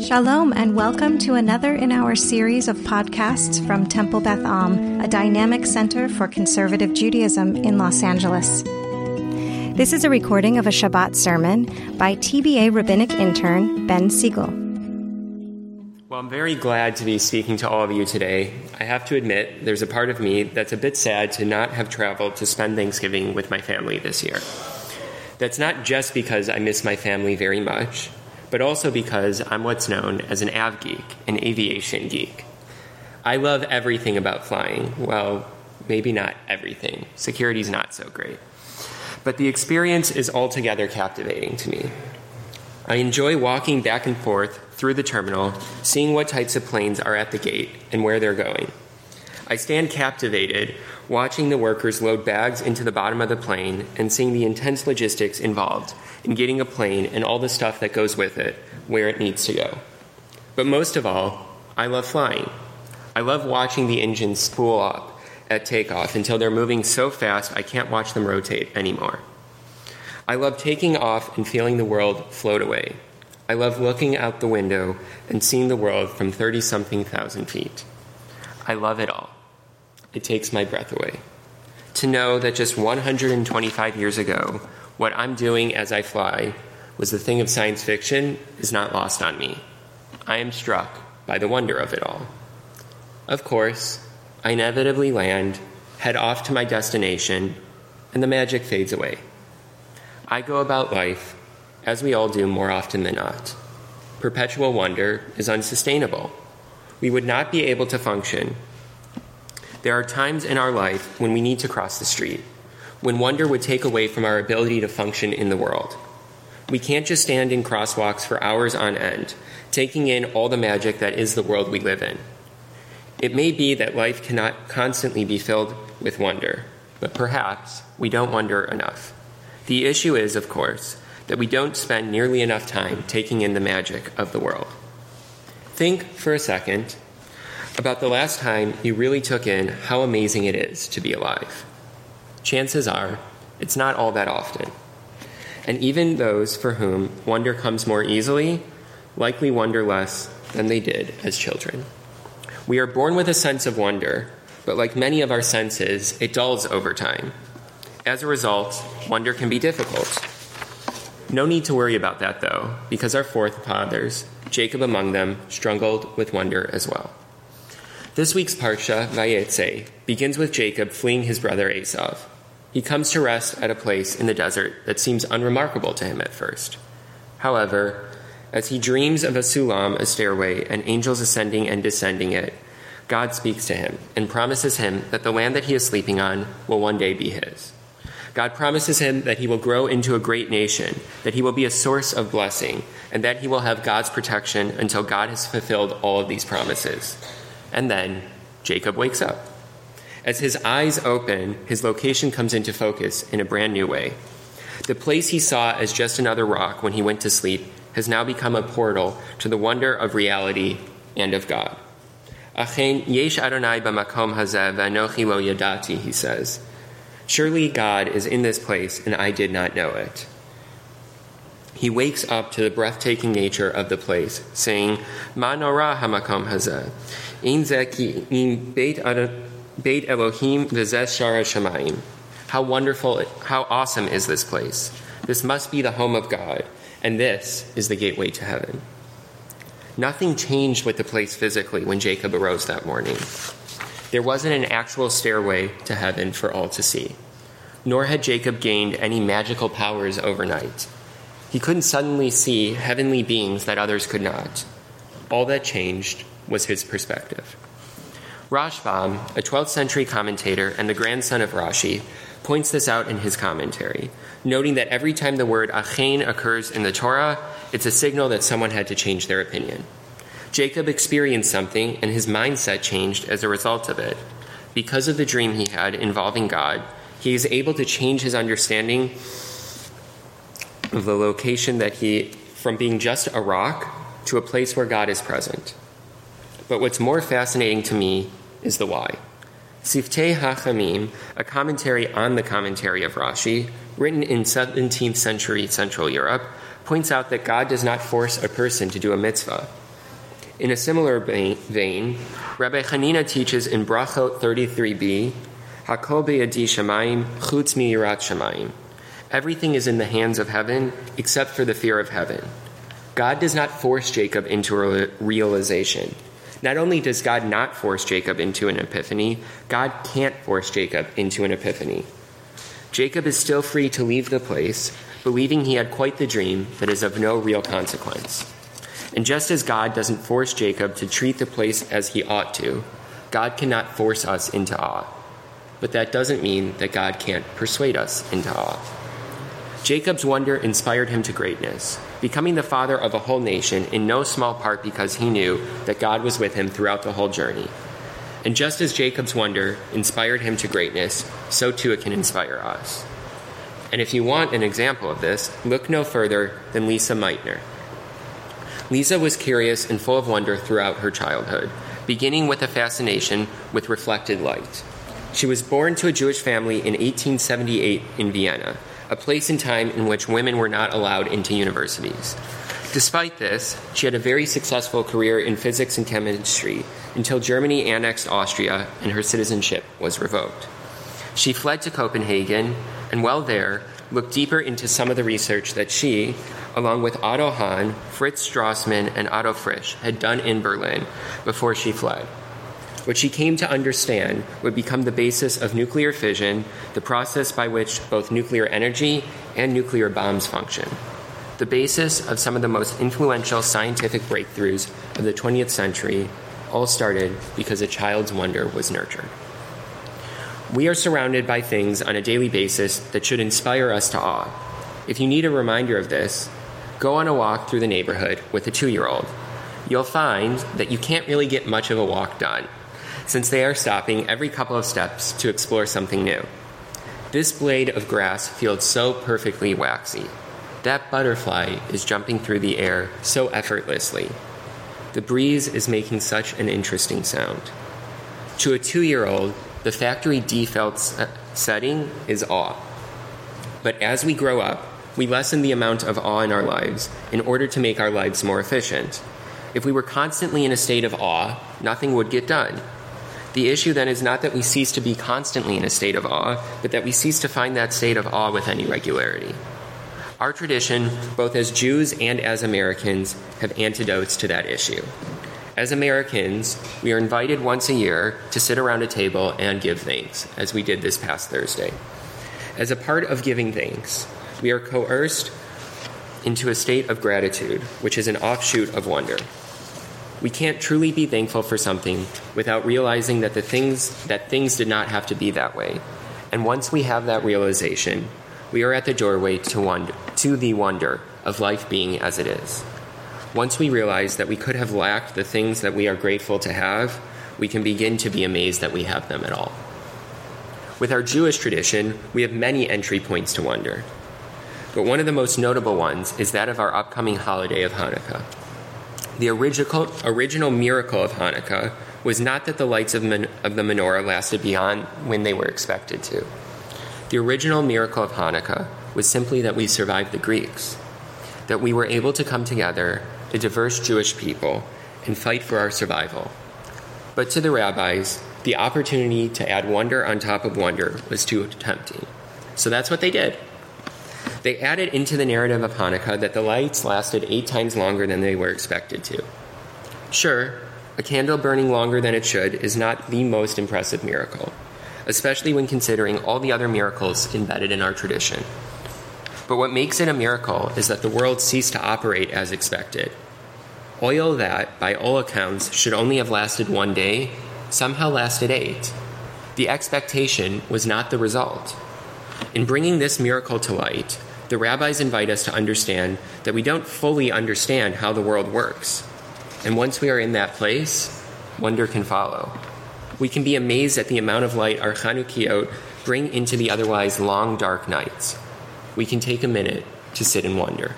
Shalom, and welcome to another in our series of podcasts from Temple Beth Am, a dynamic center for conservative Judaism in Los Angeles. This is a recording of a Shabbat sermon by TBA rabbinic intern Ben Sigal. Well, I'm very glad to be speaking to all of you today. I have to admit, there's a part of me that's a bit sad to not have traveled to spend Thanksgiving with my family this year. That's not just because I miss my family very much but also because I'm what's known as an av geek, an aviation geek. I love everything about flying. Well, maybe not everything. Security's not so great. But the experience is altogether captivating to me. I enjoy walking back and forth through the terminal, seeing what types of planes are at the gate and where they're going. I stand captivated watching the workers load bags into the bottom of the plane and seeing the intense logistics involved in getting a plane and all the stuff that goes with it where it needs to go. But most of all, I love flying. I love watching the engines spool up at takeoff until they're moving so fast I can't watch them rotate anymore. I love taking off and feeling the world float away. I love looking out the window and seeing the world from 30 something thousand feet. I love it all it takes my breath away. To know that just 125 years ago, what I'm doing as I fly was the thing of science fiction is not lost on me. I am struck by the wonder of it all. Of course, I inevitably land, head off to my destination, and the magic fades away. I go about life, as we all do more often than not. Perpetual wonder is unsustainable. We would not be able to function there are times in our life when we need to cross the street, when wonder would take away from our ability to function in the world. We can't just stand in crosswalks for hours on end, taking in all the magic that is the world we live in. It may be that life cannot constantly be filled with wonder, but perhaps we don't wonder enough. The issue is, of course, that we don't spend nearly enough time taking in the magic of the world. Think for a second about the last time you really took in how amazing it is to be alive. Chances are, it's not all that often. And even those for whom wonder comes more easily likely wonder less than they did as children. We are born with a sense of wonder, but like many of our senses, it dulls over time. As a result, wonder can be difficult. No need to worry about that, though, because our forefathers, Jacob among them, struggled with wonder as well. This week's Parsha, Vayetze, begins with Jacob fleeing his brother Esav. He comes to rest at a place in the desert that seems unremarkable to him at first. However, as he dreams of a sulam, a stairway, and angels ascending and descending it, God speaks to him and promises him that the land that he is sleeping on will one day be his. God promises him that he will grow into a great nation, that he will be a source of blessing, and that he will have God's protection until God has fulfilled all of these promises. And then Jacob wakes up. As his eyes open, his location comes into focus in a brand new way. The place he saw as just another rock when he went to sleep has now become a portal to the wonder of reality and of God. Achen yesh Adonai b'makom hazeh v'anochi lo yadati, he says. Surely God is in this place, and I did not know it. He wakes up to the breathtaking nature of the place, saying, Ma nora hamakom hazeh. Ein zeki im beit Elohim v'zeh shara shamayim. How wonderful, how awesome is this place. This must be the home of God, and this is the gateway to heaven. Nothing changed with the place physically when Jacob arose that morning. There wasn't an actual stairway to heaven for all to see. Nor had Jacob gained any magical powers overnight. He couldn't suddenly see heavenly beings that others could not. All that changed was his perspective. Rashbam, a 12th century commentator and the grandson of Rashi, points this out in his commentary, noting that every time the word achen occurs in the Torah, it's a signal that someone had to change their opinion. Jacob experienced something, and his mindset changed as a result of it. Because of the dream he had involving God, he is able to change his understanding of the location that he, from being just a rock to a place where God is present. But what's more fascinating to me is the why. Siftei HaChamim, a commentary on the commentary of Rashi, written in 17th century Central Europe, points out that God does not force a person to do a mitzvah. In a similar vein, Rabbi Hanina teaches in Brachot 33b, Hakol be'adi shamayim chutz mi'irat shamayim. Everything is in the hands of heaven except for the fear of heaven. God does not force Jacob into a realization. Not only does God not force Jacob into an epiphany, God can't force Jacob into an epiphany. Jacob is still free to leave the place, believing he had quite the dream that is of no real consequence. And just as God doesn't force Jacob to treat the place as he ought to, God cannot force us into awe. But that doesn't mean that God can't persuade us into awe. Jacob's wonder inspired him to greatness, becoming the father of a whole nation in no small part because he knew that God was with him throughout the whole journey. And just as Jacob's wonder inspired him to greatness, so too it can inspire us. And if you want an example of this, look no further than Lisa Meitner. Lisa was curious and full of wonder throughout her childhood, beginning with a fascination with reflected light. She was born to a Jewish family in 1878 in Vienna a place and time in which women were not allowed into universities. Despite this, she had a very successful career in physics and chemistry until Germany annexed Austria and her citizenship was revoked. She fled to Copenhagen and, while there, looked deeper into some of the research that she, along with Otto Hahn, Fritz Strassmann, and Otto Frisch, had done in Berlin before she fled which he came to understand would become the basis of nuclear fission, the process by which both nuclear energy and nuclear bombs function. The basis of some of the most influential scientific breakthroughs of the 20th century all started because a child's wonder was nurtured. We are surrounded by things on a daily basis that should inspire us to awe. If you need a reminder of this, go on a walk through the neighborhood with a two year old. You'll find that you can't really get much of a walk done since they are stopping every couple of steps to explore something new. This blade of grass feels so perfectly waxy. That butterfly is jumping through the air so effortlessly. The breeze is making such an interesting sound. To a two year old, the factory default setting is awe. But as we grow up, we lessen the amount of awe in our lives in order to make our lives more efficient. If we were constantly in a state of awe, nothing would get done. The issue then is not that we cease to be constantly in a state of awe, but that we cease to find that state of awe with any regularity. Our tradition, both as Jews and as Americans, have antidotes to that issue. As Americans, we are invited once a year to sit around a table and give thanks, as we did this past Thursday. As a part of giving thanks, we are coerced into a state of gratitude, which is an offshoot of wonder. We can't truly be thankful for something without realizing that the things that things did not have to be that way. And once we have that realization, we are at the doorway to wonder, to the wonder of life being as it is. Once we realize that we could have lacked the things that we are grateful to have, we can begin to be amazed that we have them at all. With our Jewish tradition, we have many entry points to wonder. But one of the most notable ones is that of our upcoming holiday of Hanukkah. The original, original miracle of Hanukkah was not that the lights of, man, of the menorah lasted beyond when they were expected to. The original miracle of Hanukkah was simply that we survived the Greeks, that we were able to come together, a diverse Jewish people, and fight for our survival. But to the rabbis, the opportunity to add wonder on top of wonder was too tempting. So that's what they did. They added into the narrative of Hanukkah that the lights lasted eight times longer than they were expected to. Sure, a candle burning longer than it should is not the most impressive miracle, especially when considering all the other miracles embedded in our tradition. But what makes it a miracle is that the world ceased to operate as expected. Oil that, by all accounts, should only have lasted one day, somehow lasted eight. The expectation was not the result. In bringing this miracle to light, the rabbis invite us to understand that we don't fully understand how the world works. And once we are in that place, wonder can follow. We can be amazed at the amount of light our Chanukiot bring into the otherwise long, dark nights. We can take a minute to sit and wonder.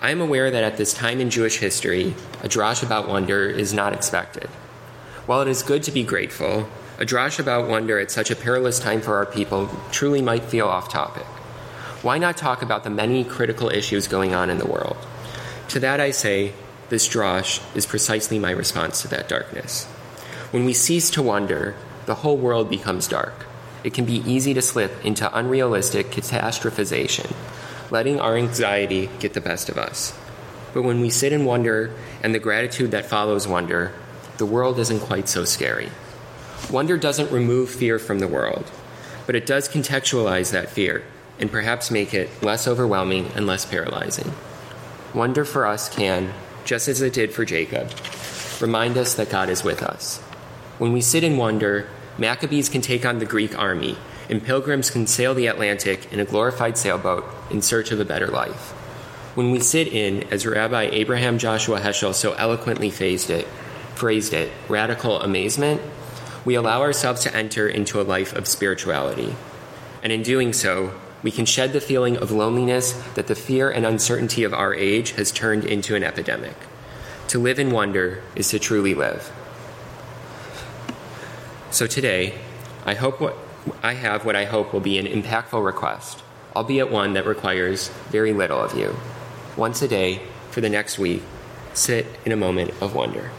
I am aware that at this time in Jewish history, a drash about wonder is not expected. While it is good to be grateful, a drash about wonder at such a perilous time for our people truly might feel off topic. Why not talk about the many critical issues going on in the world? To that I say, this drosh is precisely my response to that darkness. When we cease to wonder, the whole world becomes dark. It can be easy to slip into unrealistic catastrophization, letting our anxiety get the best of us. But when we sit in wonder and the gratitude that follows wonder, the world isn't quite so scary. Wonder doesn't remove fear from the world, but it does contextualize that fear and perhaps make it less overwhelming and less paralyzing. Wonder for us can, just as it did for Jacob, remind us that God is with us. When we sit in wonder, Maccabees can take on the Greek army, and pilgrims can sail the Atlantic in a glorified sailboat in search of a better life. When we sit in, as Rabbi Abraham Joshua Heschel so eloquently phrased it, phrased it, radical amazement, we allow ourselves to enter into a life of spirituality. And in doing so, we can shed the feeling of loneliness that the fear and uncertainty of our age has turned into an epidemic. To live in wonder is to truly live. So today, I hope what I have what I hope will be an impactful request, albeit one that requires very little of you. Once a day for the next week, sit in a moment of wonder.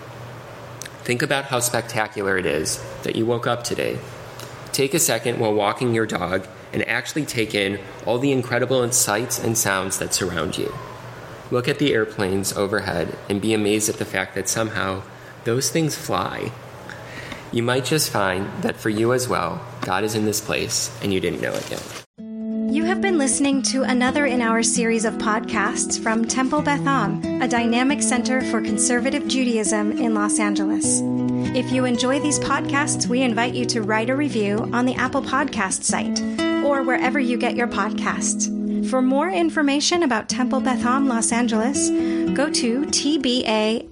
Think about how spectacular it is that you woke up today. Take a second while walking your dog and actually take in all the incredible sights and sounds that surround you. Look at the airplanes overhead and be amazed at the fact that somehow those things fly. You might just find that for you as well, God is in this place and you didn't know it yet. You have been listening to another in our series of podcasts from Temple Beth Am, a dynamic center for conservative Judaism in Los Angeles. If you enjoy these podcasts, we invite you to write a review on the Apple Podcast site or wherever you get your podcasts. For more information about Temple Beth Am Los Angeles, go to tbala.org